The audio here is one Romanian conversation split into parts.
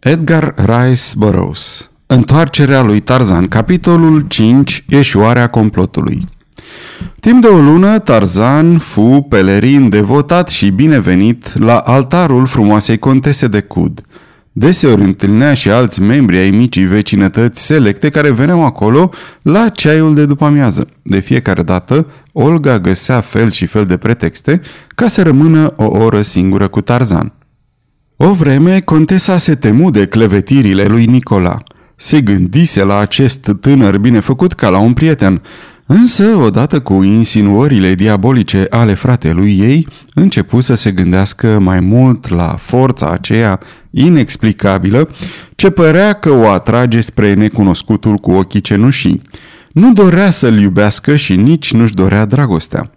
Edgar Rice Burroughs Întoarcerea lui Tarzan Capitolul 5 Ieșuarea complotului Timp de o lună, Tarzan fu pelerin devotat și binevenit la altarul frumoasei contese de Cud. Deseori întâlnea și alți membri ai micii vecinătăți selecte care veneau acolo la ceaiul de după amiază. De fiecare dată, Olga găsea fel și fel de pretexte ca să rămână o oră singură cu Tarzan. O vreme, contesa se temu de clevetirile lui Nicola. Se gândise la acest tânăr binefăcut ca la un prieten, însă, odată cu insinuările diabolice ale fratelui ei, începu să se gândească mai mult la forța aceea inexplicabilă ce părea că o atrage spre necunoscutul cu ochii cenușii. Nu dorea să-l iubească și nici nu-și dorea dragostea.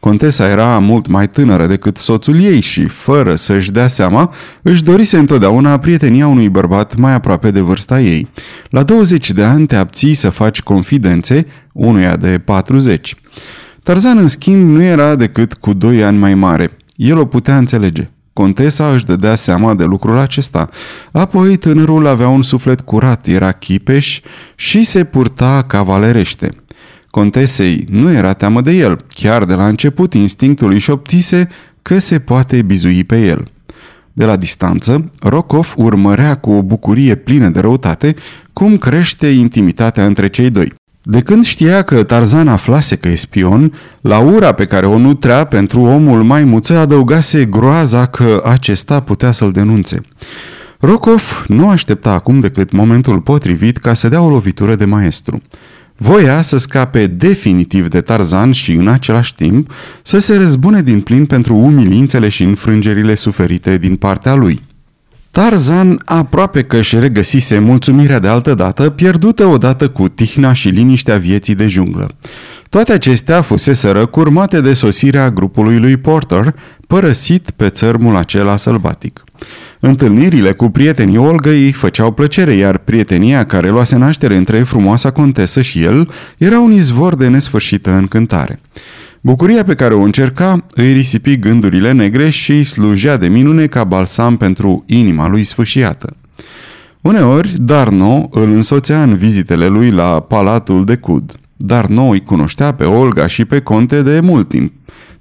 Contesa era mult mai tânără decât soțul ei și, fără să-și dea seama, își dorise întotdeauna prietenia unui bărbat mai aproape de vârsta ei. La 20 de ani te abții să faci confidențe unuia de 40. Tarzan, în schimb, nu era decât cu 2 ani mai mare. El o putea înțelege. Contesa își dădea seama de lucrul acesta. Apoi tânărul avea un suflet curat, era chipeș și se purta cavalerește. Contesei nu era teamă de el. Chiar de la început instinctul îi șoptise că se poate bizui pe el. De la distanță, Rokov urmărea cu o bucurie plină de răutate cum crește intimitatea între cei doi. De când știa că Tarzan aflase că e spion, la ura pe care o nutrea pentru omul maimuță adăugase groaza că acesta putea să-l denunțe. Rokov nu aștepta acum decât momentul potrivit ca să dea o lovitură de maestru. Voia să scape definitiv de Tarzan și în același timp să se răzbune din plin pentru umilințele și înfrângerile suferite din partea lui. Tarzan aproape că își regăsise mulțumirea de altă dată, pierdută odată cu tihna și liniștea vieții de junglă. Toate acestea fuseseră curmate de sosirea grupului lui Porter, părăsit pe țărmul acela sălbatic. Întâlnirile cu prietenii Olga îi făceau plăcere, iar prietenia care luase naștere între frumoasa contesă și el era un izvor de nesfârșită încântare. Bucuria pe care o încerca îi risipi gândurile negre și îi slujea de minune ca balsam pentru inima lui sfâșiată. Uneori, Darno îl însoțea în vizitele lui la Palatul de Cud. Darno îi cunoștea pe Olga și pe Conte de mult timp.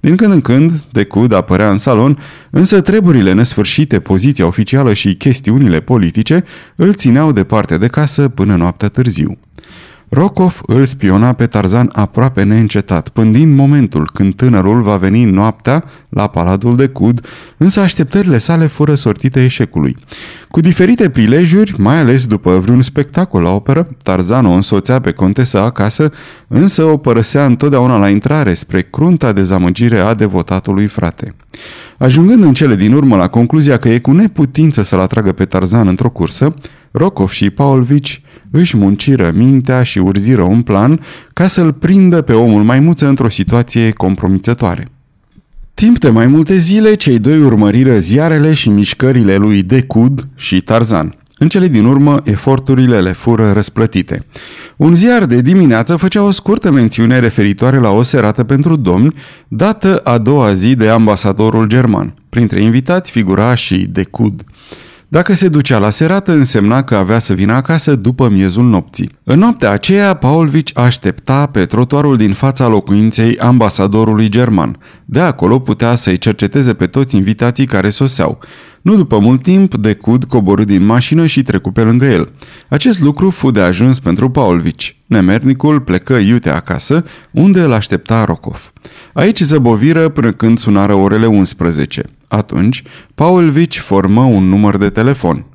Din când în când, Decud apărea în salon, însă treburile nesfârșite, poziția oficială și chestiunile politice îl țineau departe de casă până noaptea târziu. Rokov îl spiona pe Tarzan aproape neîncetat, pândind momentul când tânărul va veni noaptea la Palatul de Cud, însă așteptările sale fură sortite eșecului. Cu diferite prilejuri, mai ales după vreun spectacol la operă, Tarzan o însoțea pe contesa acasă, însă o părăsea întotdeauna la intrare spre crunta dezamăgire a devotatului frate. Ajungând în cele din urmă la concluzia că e cu neputință să-l atragă pe Tarzan într-o cursă, Rokov și Paulvici își munciră mintea și urziră un plan ca să-l prindă pe omul maimuță într-o situație compromițătoare. Timp de mai multe zile, cei doi urmăriră ziarele și mișcările lui Decud și Tarzan. În cele din urmă, eforturile le fură răsplătite. Un ziar de dimineață făcea o scurtă mențiune referitoare la o serată pentru domni, dată a doua zi de ambasadorul german. Printre invitați figura și Decud. Dacă se ducea la serată, însemna că avea să vină acasă după miezul nopții. În noaptea aceea, Paulvici aștepta pe trotuarul din fața locuinței ambasadorului german. De acolo putea să-i cerceteze pe toți invitații care soseau. Nu după mult timp, Decud coborâ din mașină și trecu pe lângă el. Acest lucru fu de ajuns pentru Paulvici. Nemernicul plecă iute acasă, unde îl aștepta Rokov. Aici zăboviră până când sunară orele 11. Atunci, Paulvici formă un număr de telefon.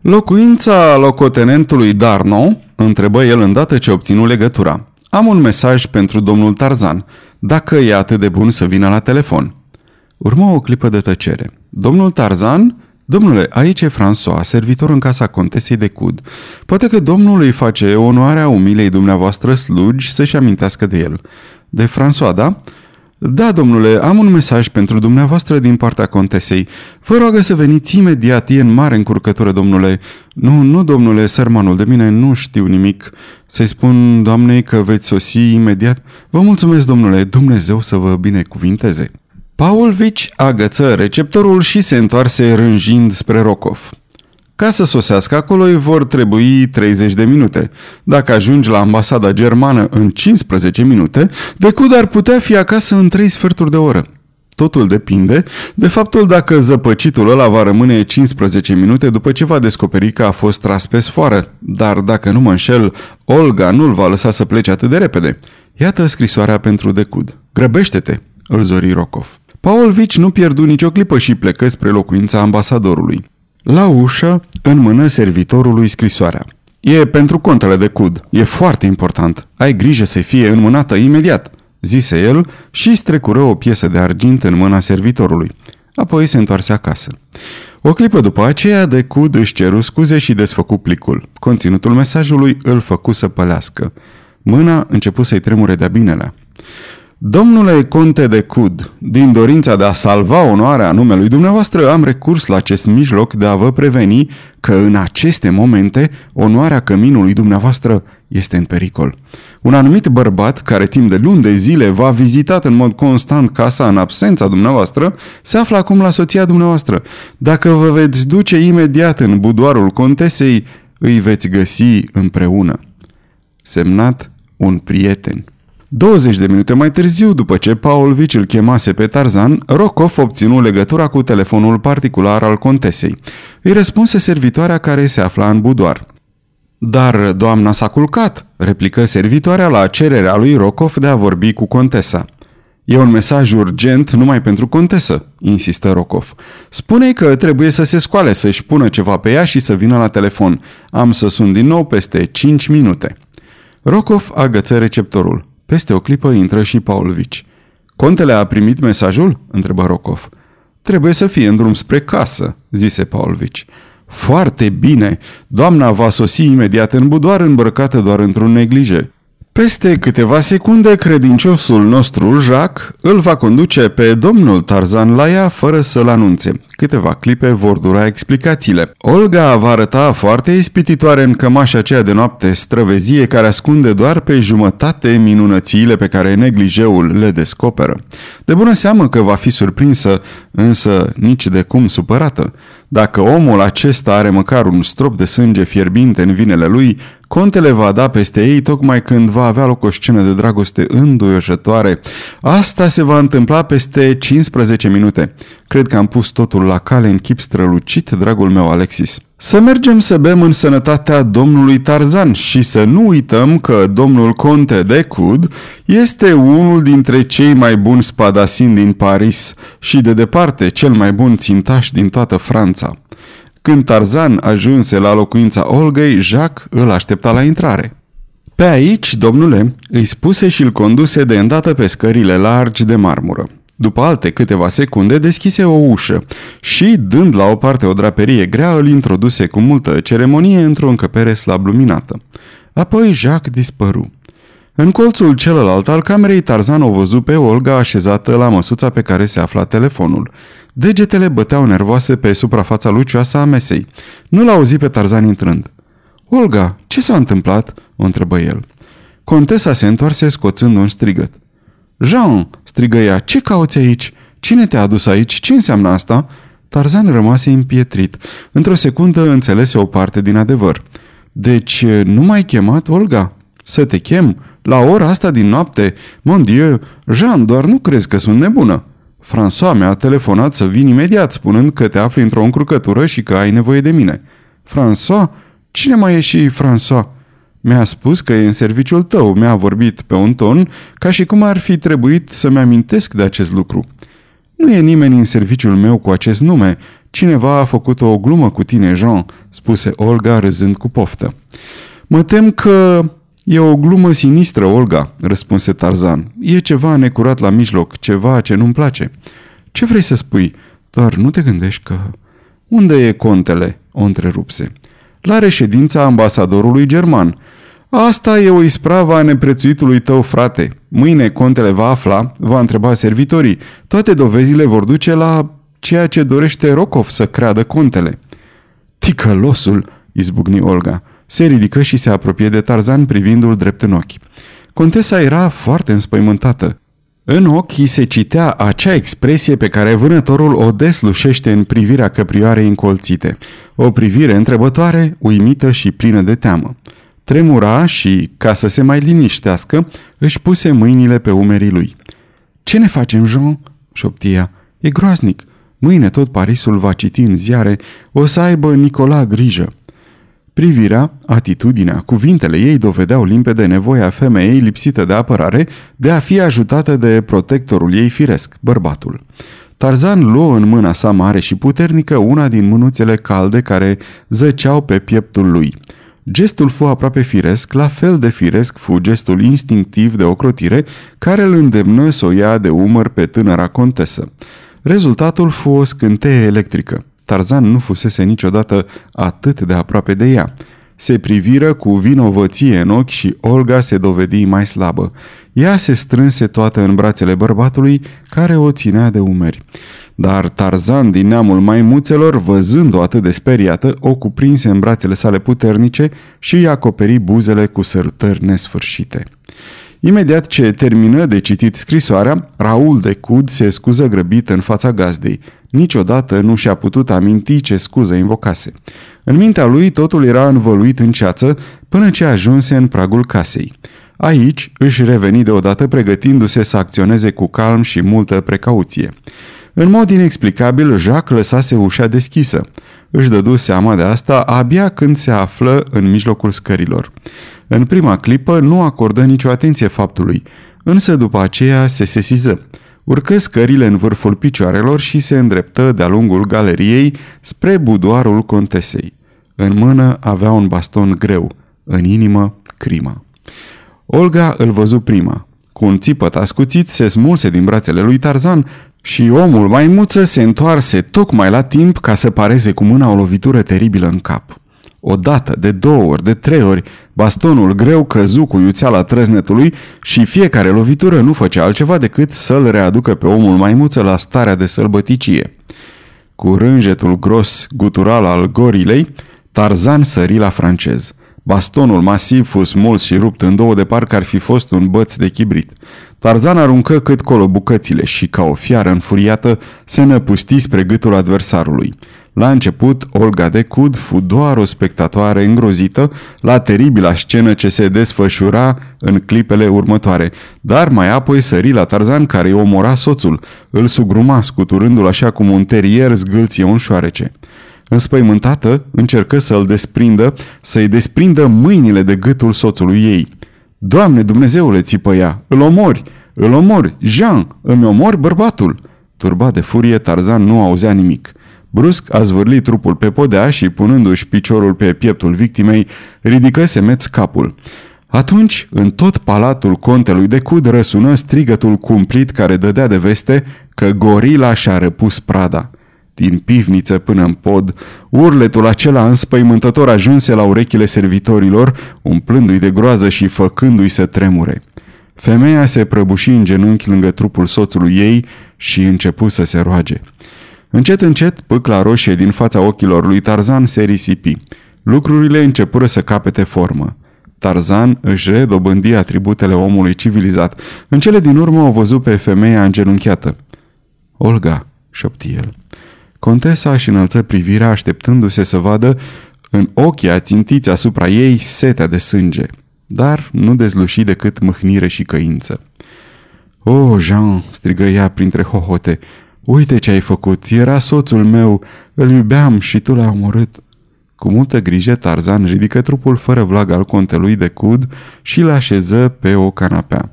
Locuința locotenentului Darno? întrebă el îndată ce obținu legătura. Am un mesaj pentru domnul Tarzan, dacă e atât de bun să vină la telefon. Urmă o clipă de tăcere. Domnul Tarzan? Domnule, aici e François, servitor în casa contesei de Cud. Poate că domnul îi face onoarea umilei dumneavoastră slugi să-și amintească de el. De François, da? Da, domnule, am un mesaj pentru dumneavoastră din partea contesei. Vă roagă să veniți imediat, e în mare încurcătură, domnule. Nu, nu, domnule, sărmanul de mine, nu știu nimic. Să-i spun doamnei că veți sosi imediat? Vă mulțumesc, domnule, Dumnezeu să vă binecuvinteze. Paul Vici agăță receptorul și se întoarse rânjind spre Rokov. Ca să sosească acolo îi vor trebui 30 de minute. Dacă ajungi la ambasada germană în 15 minute, Decud ar putea fi acasă în 3 sferturi de oră. Totul depinde de faptul dacă zăpăcitul ăla va rămâne 15 minute după ce va descoperi că a fost tras pe sfoară. Dar dacă nu mă înșel, Olga nu-l va lăsa să plece atât de repede. Iată scrisoarea pentru Decud. Grăbește-te, îl zori Rokov. Vici nu pierdu nicio clipă și plecă spre locuința ambasadorului. La ușă, în mână servitorului scrisoarea. E pentru contele de cud. E foarte important. Ai grijă să fie înmânată imediat zise el și strecură o piesă de argint în mâna servitorului. Apoi se întoarse acasă. O clipă după aceea, de cud își ceru scuze și desfăcu plicul. Conținutul mesajului îl făcu să pălească. Mâna începu să-i tremure de-a binelea. Domnule conte de Cud, din dorința de a salva onoarea numelui dumneavoastră, am recurs la acest mijloc de a vă preveni că în aceste momente onoarea căminului dumneavoastră este în pericol. Un anumit bărbat, care timp de luni de zile v-a vizitat în mod constant casa în absența dumneavoastră, se află acum la soția dumneavoastră. Dacă vă veți duce imediat în budoarul contesei, îi veți găsi împreună. Semnat un prieten. 20 de minute mai târziu, după ce Vici îl chemase pe Tarzan, Rokov obținu legătura cu telefonul particular al contesei. Îi răspunse servitoarea care se afla în budoar. Dar doamna s-a culcat, replică servitoarea la cererea lui Rokov de a vorbi cu contesa. E un mesaj urgent numai pentru contesă, insistă Rokov. Spune-i că trebuie să se scoale, să-și pună ceva pe ea și să vină la telefon. Am să sun din nou peste 5 minute. Rokov agăță receptorul. Peste o clipă intră și Paulvici. Contele a primit mesajul? întrebă Rokov. Trebuie să fie în drum spre casă, zise Paulvici. Foarte bine, doamna va sosi imediat în budoar îmbrăcată doar într-un neglije. Peste câteva secunde, credinciosul nostru, Jacques, îl va conduce pe domnul Tarzan la ea fără să-l anunțe. Câteva clipe vor dura explicațiile. Olga va arăta foarte ispititoare în cămașa aceea de noapte străvezie care ascunde doar pe jumătate minunățiile pe care neglijeul le descoperă. De bună seamă că va fi surprinsă, însă nici de cum supărată. Dacă omul acesta are măcar un strop de sânge fierbinte în vinele lui, contele va da peste ei tocmai când va avea loc o scenă de dragoste înduioșătoare. Asta se va întâmpla peste 15 minute. Cred că am pus totul la cale în chip strălucit, dragul meu Alexis. Să mergem să bem în sănătatea domnului Tarzan și să nu uităm că domnul conte de Cud este unul dintre cei mai buni spadasini din Paris și de departe cel mai bun țintaș din toată Franța. Când Tarzan ajunse la locuința Olgăi, Jacques îl aștepta la intrare. Pe aici, domnule, îi spuse și îl conduse de îndată pe scările largi de marmură. După alte câteva secunde, deschise o ușă și, dând la o parte o draperie grea, îl introduse cu multă ceremonie într-o încăpere slab luminată. Apoi Jacques dispăru. În colțul celălalt al camerei, Tarzan o văzu pe Olga așezată la măsuța pe care se afla telefonul. Degetele băteau nervoase pe suprafața lucioasă a mesei. Nu-l auzi pe Tarzan intrând. Olga, ce s-a întâmplat?" o întrebă el. Contesa se întoarse scoțând un strigăt. Jean!" strigă ea, ce cauți aici? Cine te-a adus aici? Ce înseamnă asta?" Tarzan rămase împietrit. Într-o secundă înțelese o parte din adevăr. Deci, nu m-ai chemat, Olga? Să te chem? La ora asta din noapte? Mon Dieu, Jean, doar nu crezi că sunt nebună. François mi-a telefonat să vin imediat, spunând că te afli într-o încurcătură și că ai nevoie de mine. François? Cine mai e și François? Mi-a spus că e în serviciul tău, mi-a vorbit pe un ton ca și cum ar fi trebuit să-mi amintesc de acest lucru. Nu e nimeni în serviciul meu cu acest nume. Cineva a făcut o glumă cu tine, Jean, spuse Olga râzând cu poftă. Mă tem că e o glumă sinistră, Olga, răspunse Tarzan. E ceva necurat la mijloc, ceva ce nu-mi place. Ce vrei să spui? Doar nu te gândești că... Unde e contele? o întrerupse. La reședința ambasadorului german. Asta e o ispravă a neprețuitului tău, frate. Mâine contele va afla, va întreba servitorii. Toate dovezile vor duce la ceea ce dorește Rokov să creadă contele. Ticălosul, izbucni Olga. Se ridică și se apropie de Tarzan privindu-l drept în ochi. Contesa era foarte înspăimântată. În ochi se citea acea expresie pe care vânătorul o deslușește în privirea căprioarei încolțite. O privire întrebătoare, uimită și plină de teamă. Tremura și, ca să se mai liniștească, își puse mâinile pe umerii lui. Ce ne facem, Jean?" șoptia. E groaznic. Mâine tot Parisul va citi în ziare, o să aibă Nicola grijă. Privirea, atitudinea, cuvintele ei dovedeau limpede nevoia femeii lipsită de apărare de a fi ajutată de protectorul ei firesc, bărbatul. Tarzan luă în mâna sa mare și puternică una din mânuțele calde care zăceau pe pieptul lui. Gestul fu aproape firesc, la fel de firesc fu gestul instinctiv de ocrotire care îl îndemnă să o ia de umăr pe tânăra contesă. Rezultatul fu o scânteie electrică. Tarzan nu fusese niciodată atât de aproape de ea. Se priviră cu vinovăție în ochi și Olga se dovedi mai slabă. Ea se strânse toată în brațele bărbatului, care o ținea de umeri. Dar Tarzan din neamul maimuțelor, văzând-o atât de speriată, o cuprinse în brațele sale puternice și îi acoperi buzele cu sărutări nesfârșite. Imediat ce termină de citit scrisoarea, Raul de Cud se scuză grăbit în fața gazdei. Niciodată nu și-a putut aminti ce scuză invocase. În mintea lui totul era învăluit în ceață până ce ajunse în pragul casei. Aici își reveni deodată pregătindu-se să acționeze cu calm și multă precauție. În mod inexplicabil, Jacques lăsase ușa deschisă. Își dădu seama de asta abia când se află în mijlocul scărilor. În prima clipă nu acordă nicio atenție faptului, însă după aceea se sesiză. Urcă scările în vârful picioarelor și se îndreptă de-a lungul galeriei spre budoarul contesei. În mână avea un baston greu, în inimă crima. Olga îl văzu prima. Cu un țipăt ascuțit se smulse din brațele lui Tarzan și omul maimuță se întoarse tocmai la timp ca să pareze cu mâna o lovitură teribilă în cap. O dată, de două ori, de trei ori, bastonul greu căzu cu iuțeala trăznetului și fiecare lovitură nu făcea altceva decât să-l readucă pe omul maimuță la starea de sălbăticie. Cu rânjetul gros gutural al gorilei, Tarzan sări la francez. Bastonul masiv fus smuls și rupt în două de parcă ar fi fost un băț de chibrit. Tarzan aruncă cât colo bucățile și, ca o fiară înfuriată, se năpusti spre gâtul adversarului. La început, Olga de Cud fu doar o spectatoare îngrozită la teribila scenă ce se desfășura în clipele următoare, dar mai apoi sări la Tarzan care îi omora soțul, îl sugruma scuturându-l așa cum un terier zgâlție un șoarece. Înspăimântată, încercă să-l desprindă, să-i desprindă mâinile de gâtul soțului ei. Doamne Dumnezeule, țipă ea, îl omori, îl omori, Jean, îmi omori bărbatul. Turbat de furie, Tarzan nu auzea nimic. Brusc a zvârlit trupul pe podea și, punându-și piciorul pe pieptul victimei, ridică semeț capul. Atunci, în tot palatul contelui de Cud răsună strigătul cumplit care dădea de veste că gorila și-a răpus prada. Din pivniță până în pod, urletul acela înspăimântător ajunse la urechile servitorilor, umplându-i de groază și făcându-i să tremure. Femeia se prăbuși în genunchi lângă trupul soțului ei și începu să se roage. Încet, încet, pâcla roșie din fața ochilor lui Tarzan se risipi. Lucrurile începură să capete formă. Tarzan își redobândi atributele omului civilizat. În cele din urmă o văzu pe femeia îngenunchiată. Olga, șopti el. Contesa își înălță privirea așteptându-se să vadă în ochii ațintiți asupra ei setea de sânge, dar nu dezluși decât mâhnire și căință. O, oh, Jean!" strigă ea printre hohote. Uite ce ai făcut, era soțul meu, îl iubeam și tu l-ai omorât." Cu multă grijă, Tarzan ridică trupul fără vlag al contelui de cud și l așeză pe o canapea.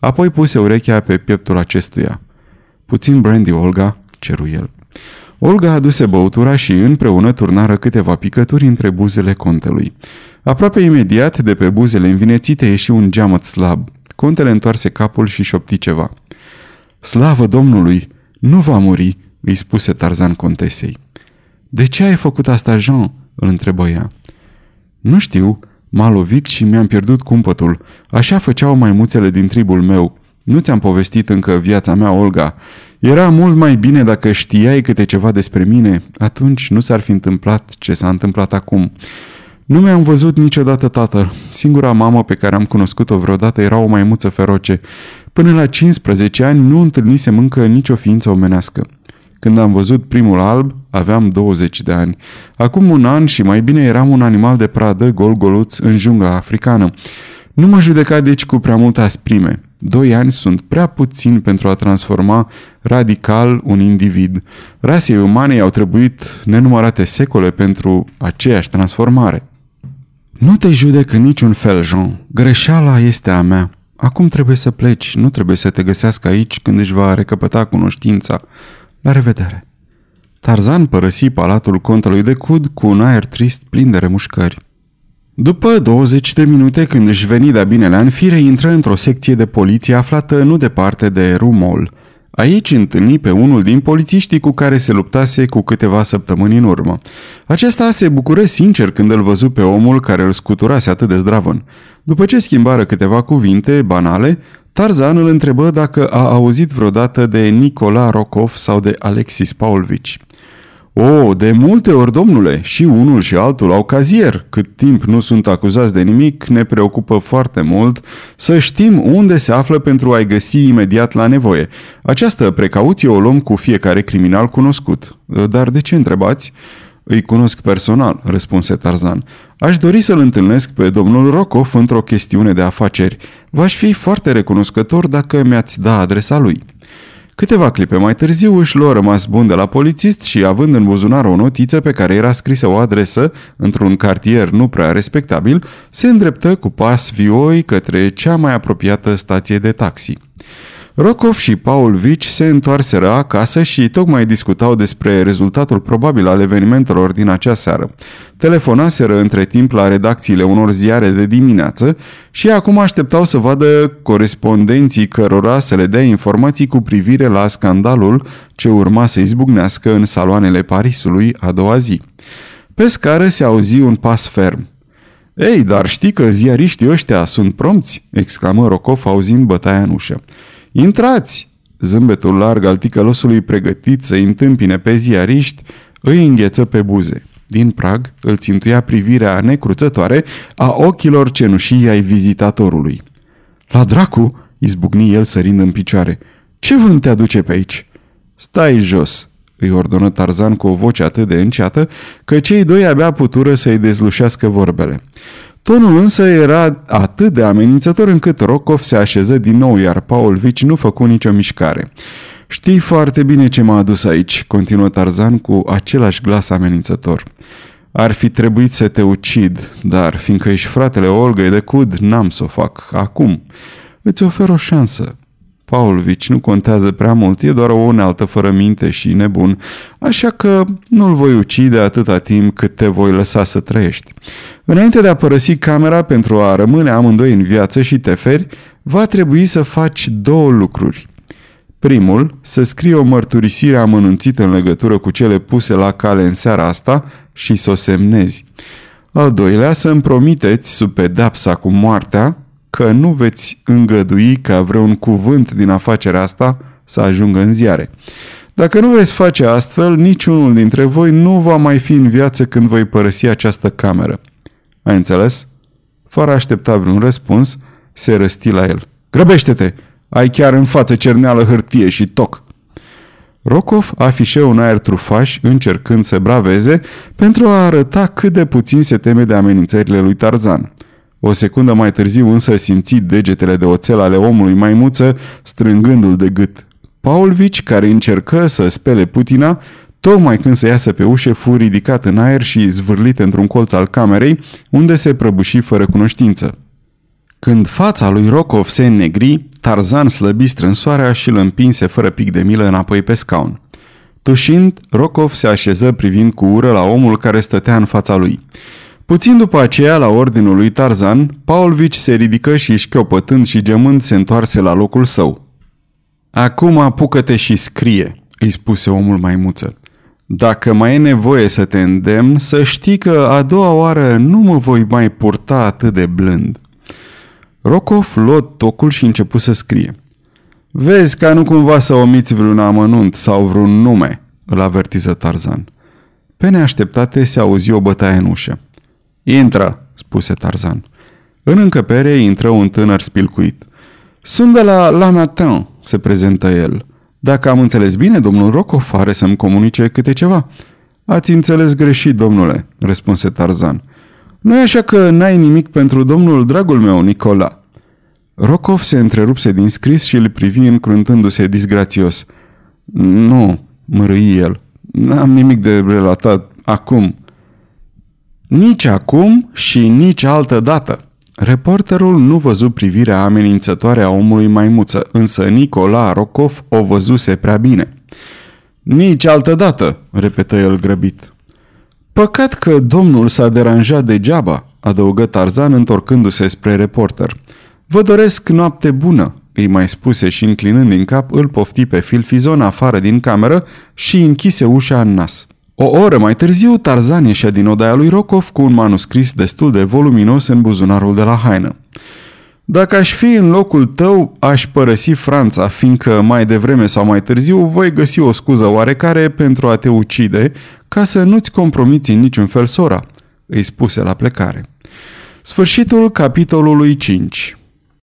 Apoi puse urechea pe pieptul acestuia. Puțin brandy, Olga," ceru el. Olga aduse băutura și împreună turnară câteva picături între buzele contelui. Aproape imediat, de pe buzele învinețite, ieși un geamăt slab. Contele întoarse capul și șopti ceva. Slavă Domnului! Nu va muri!" îi spuse Tarzan contesei. De ce ai făcut asta, Jean?" îl întrebă ea. Nu știu, m-a lovit și mi-am pierdut cumpătul. Așa făceau maimuțele din tribul meu. Nu ți-am povestit încă viața mea, Olga. Era mult mai bine dacă știai câte ceva despre mine, atunci nu s-ar fi întâmplat ce s-a întâmplat acum. Nu mi-am văzut niciodată tatăl. Singura mamă pe care am cunoscut-o vreodată era o maimuță feroce. Până la 15 ani nu întâlnisem încă nicio ființă omenească. Când am văzut primul alb, aveam 20 de ani. Acum un an și mai bine eram un animal de pradă gol-goluț în jungla africană. Nu mă judeca deci cu prea multă asprime. Doi ani sunt prea puțin pentru a transforma radical un individ. Rasei umane au trebuit nenumărate secole pentru aceeași transformare. Nu te judec în niciun fel, Jean. Greșeala este a mea. Acum trebuie să pleci, nu trebuie să te găsească aici când își va recăpăta cunoștința. La revedere! Tarzan părăsi palatul contelui de Cud cu un aer trist plin de remușcări. După 20 de minute, când își veni de-a binele în fire, intră într-o secție de poliție aflată nu departe de Rumol. Aici întâlni pe unul din polițiștii cu care se luptase cu câteva săptămâni în urmă. Acesta se bucură sincer când îl văzu pe omul care îl scuturase atât de zdravăn. După ce schimbară câteva cuvinte banale, Tarzan îl întrebă dacă a auzit vreodată de Nicola Rokov sau de Alexis Paulvici. O, de multe ori, domnule, și unul și altul au cazier. Cât timp nu sunt acuzați de nimic, ne preocupă foarte mult să știm unde se află pentru a-i găsi imediat la nevoie. Această precauție o luăm cu fiecare criminal cunoscut. Dar de ce întrebați? Îi cunosc personal, răspunse Tarzan. Aș dori să-l întâlnesc pe domnul Rokov într-o chestiune de afaceri. V-aș fi foarte recunoscător dacă mi-ați da adresa lui. Câteva clipe mai târziu își luă rămas bun de la polițist și, având în buzunar o notiță pe care era scrisă o adresă într-un cartier nu prea respectabil, se îndreptă cu pas vioi către cea mai apropiată stație de taxi. Rokov și Paul Vici se întoarseră acasă și tocmai discutau despre rezultatul probabil al evenimentelor din acea seară. Telefonaseră între timp la redacțiile unor ziare de dimineață și acum așteptau să vadă corespondenții cărora să le dea informații cu privire la scandalul ce urma să izbucnească în saloanele Parisului a doua zi. Pe scară se auzi un pas ferm. Ei, dar știi că ziariștii ăștia sunt prompți?" exclamă Rokov auzind bătaia în ușă. Intrați! Zâmbetul larg al ticălosului pregătit să întâmpine pe ziariști îi îngheță pe buze. Din prag îl țintuia privirea necruțătoare a ochilor cenușii ai vizitatorului. La dracu!" izbucni el sărind în picioare. Ce vânt te aduce pe aici?" Stai jos!" îi ordonă Tarzan cu o voce atât de înceată că cei doi abia putură să-i dezlușească vorbele. Tonul însă era atât de amenințător încât Rokov se așeză din nou, iar Paul Vici nu făcu nicio mișcare. Știi foarte bine ce m-a adus aici, continuă Tarzan cu același glas amenințător. Ar fi trebuit să te ucid, dar fiindcă ești fratele Olgăi de Cud, n-am să o fac acum. Îți ofer o șansă. Paulvici nu contează prea mult, e doar o unealtă fără minte și nebun, așa că nu-l voi ucide atâta timp cât te voi lăsa să trăiești. Înainte de a părăsi camera pentru a rămâne amândoi în viață și te feri, va trebui să faci două lucruri. Primul, să scrii o mărturisire amănunțită în legătură cu cele puse la cale în seara asta și să o semnezi. Al doilea, să îmi promiteți, sub pedapsa cu moartea, că nu veți îngădui ca vreun cuvânt din afacerea asta să ajungă în ziare. Dacă nu veți face astfel, niciunul dintre voi nu va mai fi în viață când voi părăsi această cameră. Ai înțeles? Fără a aștepta vreun răspuns, se răsti la el. Grăbește-te! Ai chiar în față cerneală hârtie și toc. Rokov afișe un aer trufaș încercând să braveze pentru a arăta cât de puțin se teme de amenințările lui Tarzan. O secundă mai târziu însă simți degetele de oțel ale omului maimuță strângându-l de gât. Paulvici, care încercă să spele Putina, tocmai când se iasă pe ușe, fu ridicat în aer și zvârlit într-un colț al camerei, unde se prăbuși fără cunoștință. Când fața lui Rokov se înnegri, Tarzan slăbi strânsoarea și îl împinse fără pic de milă înapoi pe scaun. Tușind, Rokov se așeză privind cu ură la omul care stătea în fața lui. Puțin după aceea, la ordinul lui Tarzan, Paulvici se ridică și șchiopătând și gemând se întoarse la locul său. Acum apucă-te și scrie, îi spuse omul maimuță. Dacă mai e nevoie să te îndemn, să știi că a doua oară nu mă voi mai purta atât de blând. Rokov luă tocul și începu să scrie. Vezi ca nu cumva să omiți vreun amănunt sau vreun nume, îl avertiză Tarzan. Pe neașteptate se auzi o bătaie în ușă. Intră, spuse Tarzan. În încăpere intră un tânăr spilcuit. Sunt de la La Matin, se prezentă el. Dacă am înțeles bine, domnul Rocov are să-mi comunice câte ceva. Ați înțeles greșit, domnule, răspunse Tarzan. Nu e așa că n-ai nimic pentru domnul dragul meu, Nicola. Rocov se întrerupse din scris și îl privi încruntându-se disgrațios. Nu, mărâi el. N-am nimic de relatat acum. Nici acum și nici altă dată. Reporterul nu văzu privirea amenințătoare a omului maimuță, însă Nicola Rokov o văzuse prea bine. Nici altă dată, repetă el grăbit. Păcat că domnul s-a deranjat degeaba, adăugă Tarzan întorcându-se spre reporter. Vă doresc noapte bună, îi mai spuse și înclinând din cap, îl pofti pe Filfizon afară din cameră și închise ușa în nas. O oră mai târziu, Tarzan ieșea din odaia lui Rokov cu un manuscris destul de voluminos în buzunarul de la haină. Dacă aș fi în locul tău, aș părăsi Franța, fiindcă mai devreme sau mai târziu voi găsi o scuză oarecare pentru a te ucide, ca să nu-ți compromiți în niciun fel sora, îi spuse la plecare. Sfârșitul capitolului 5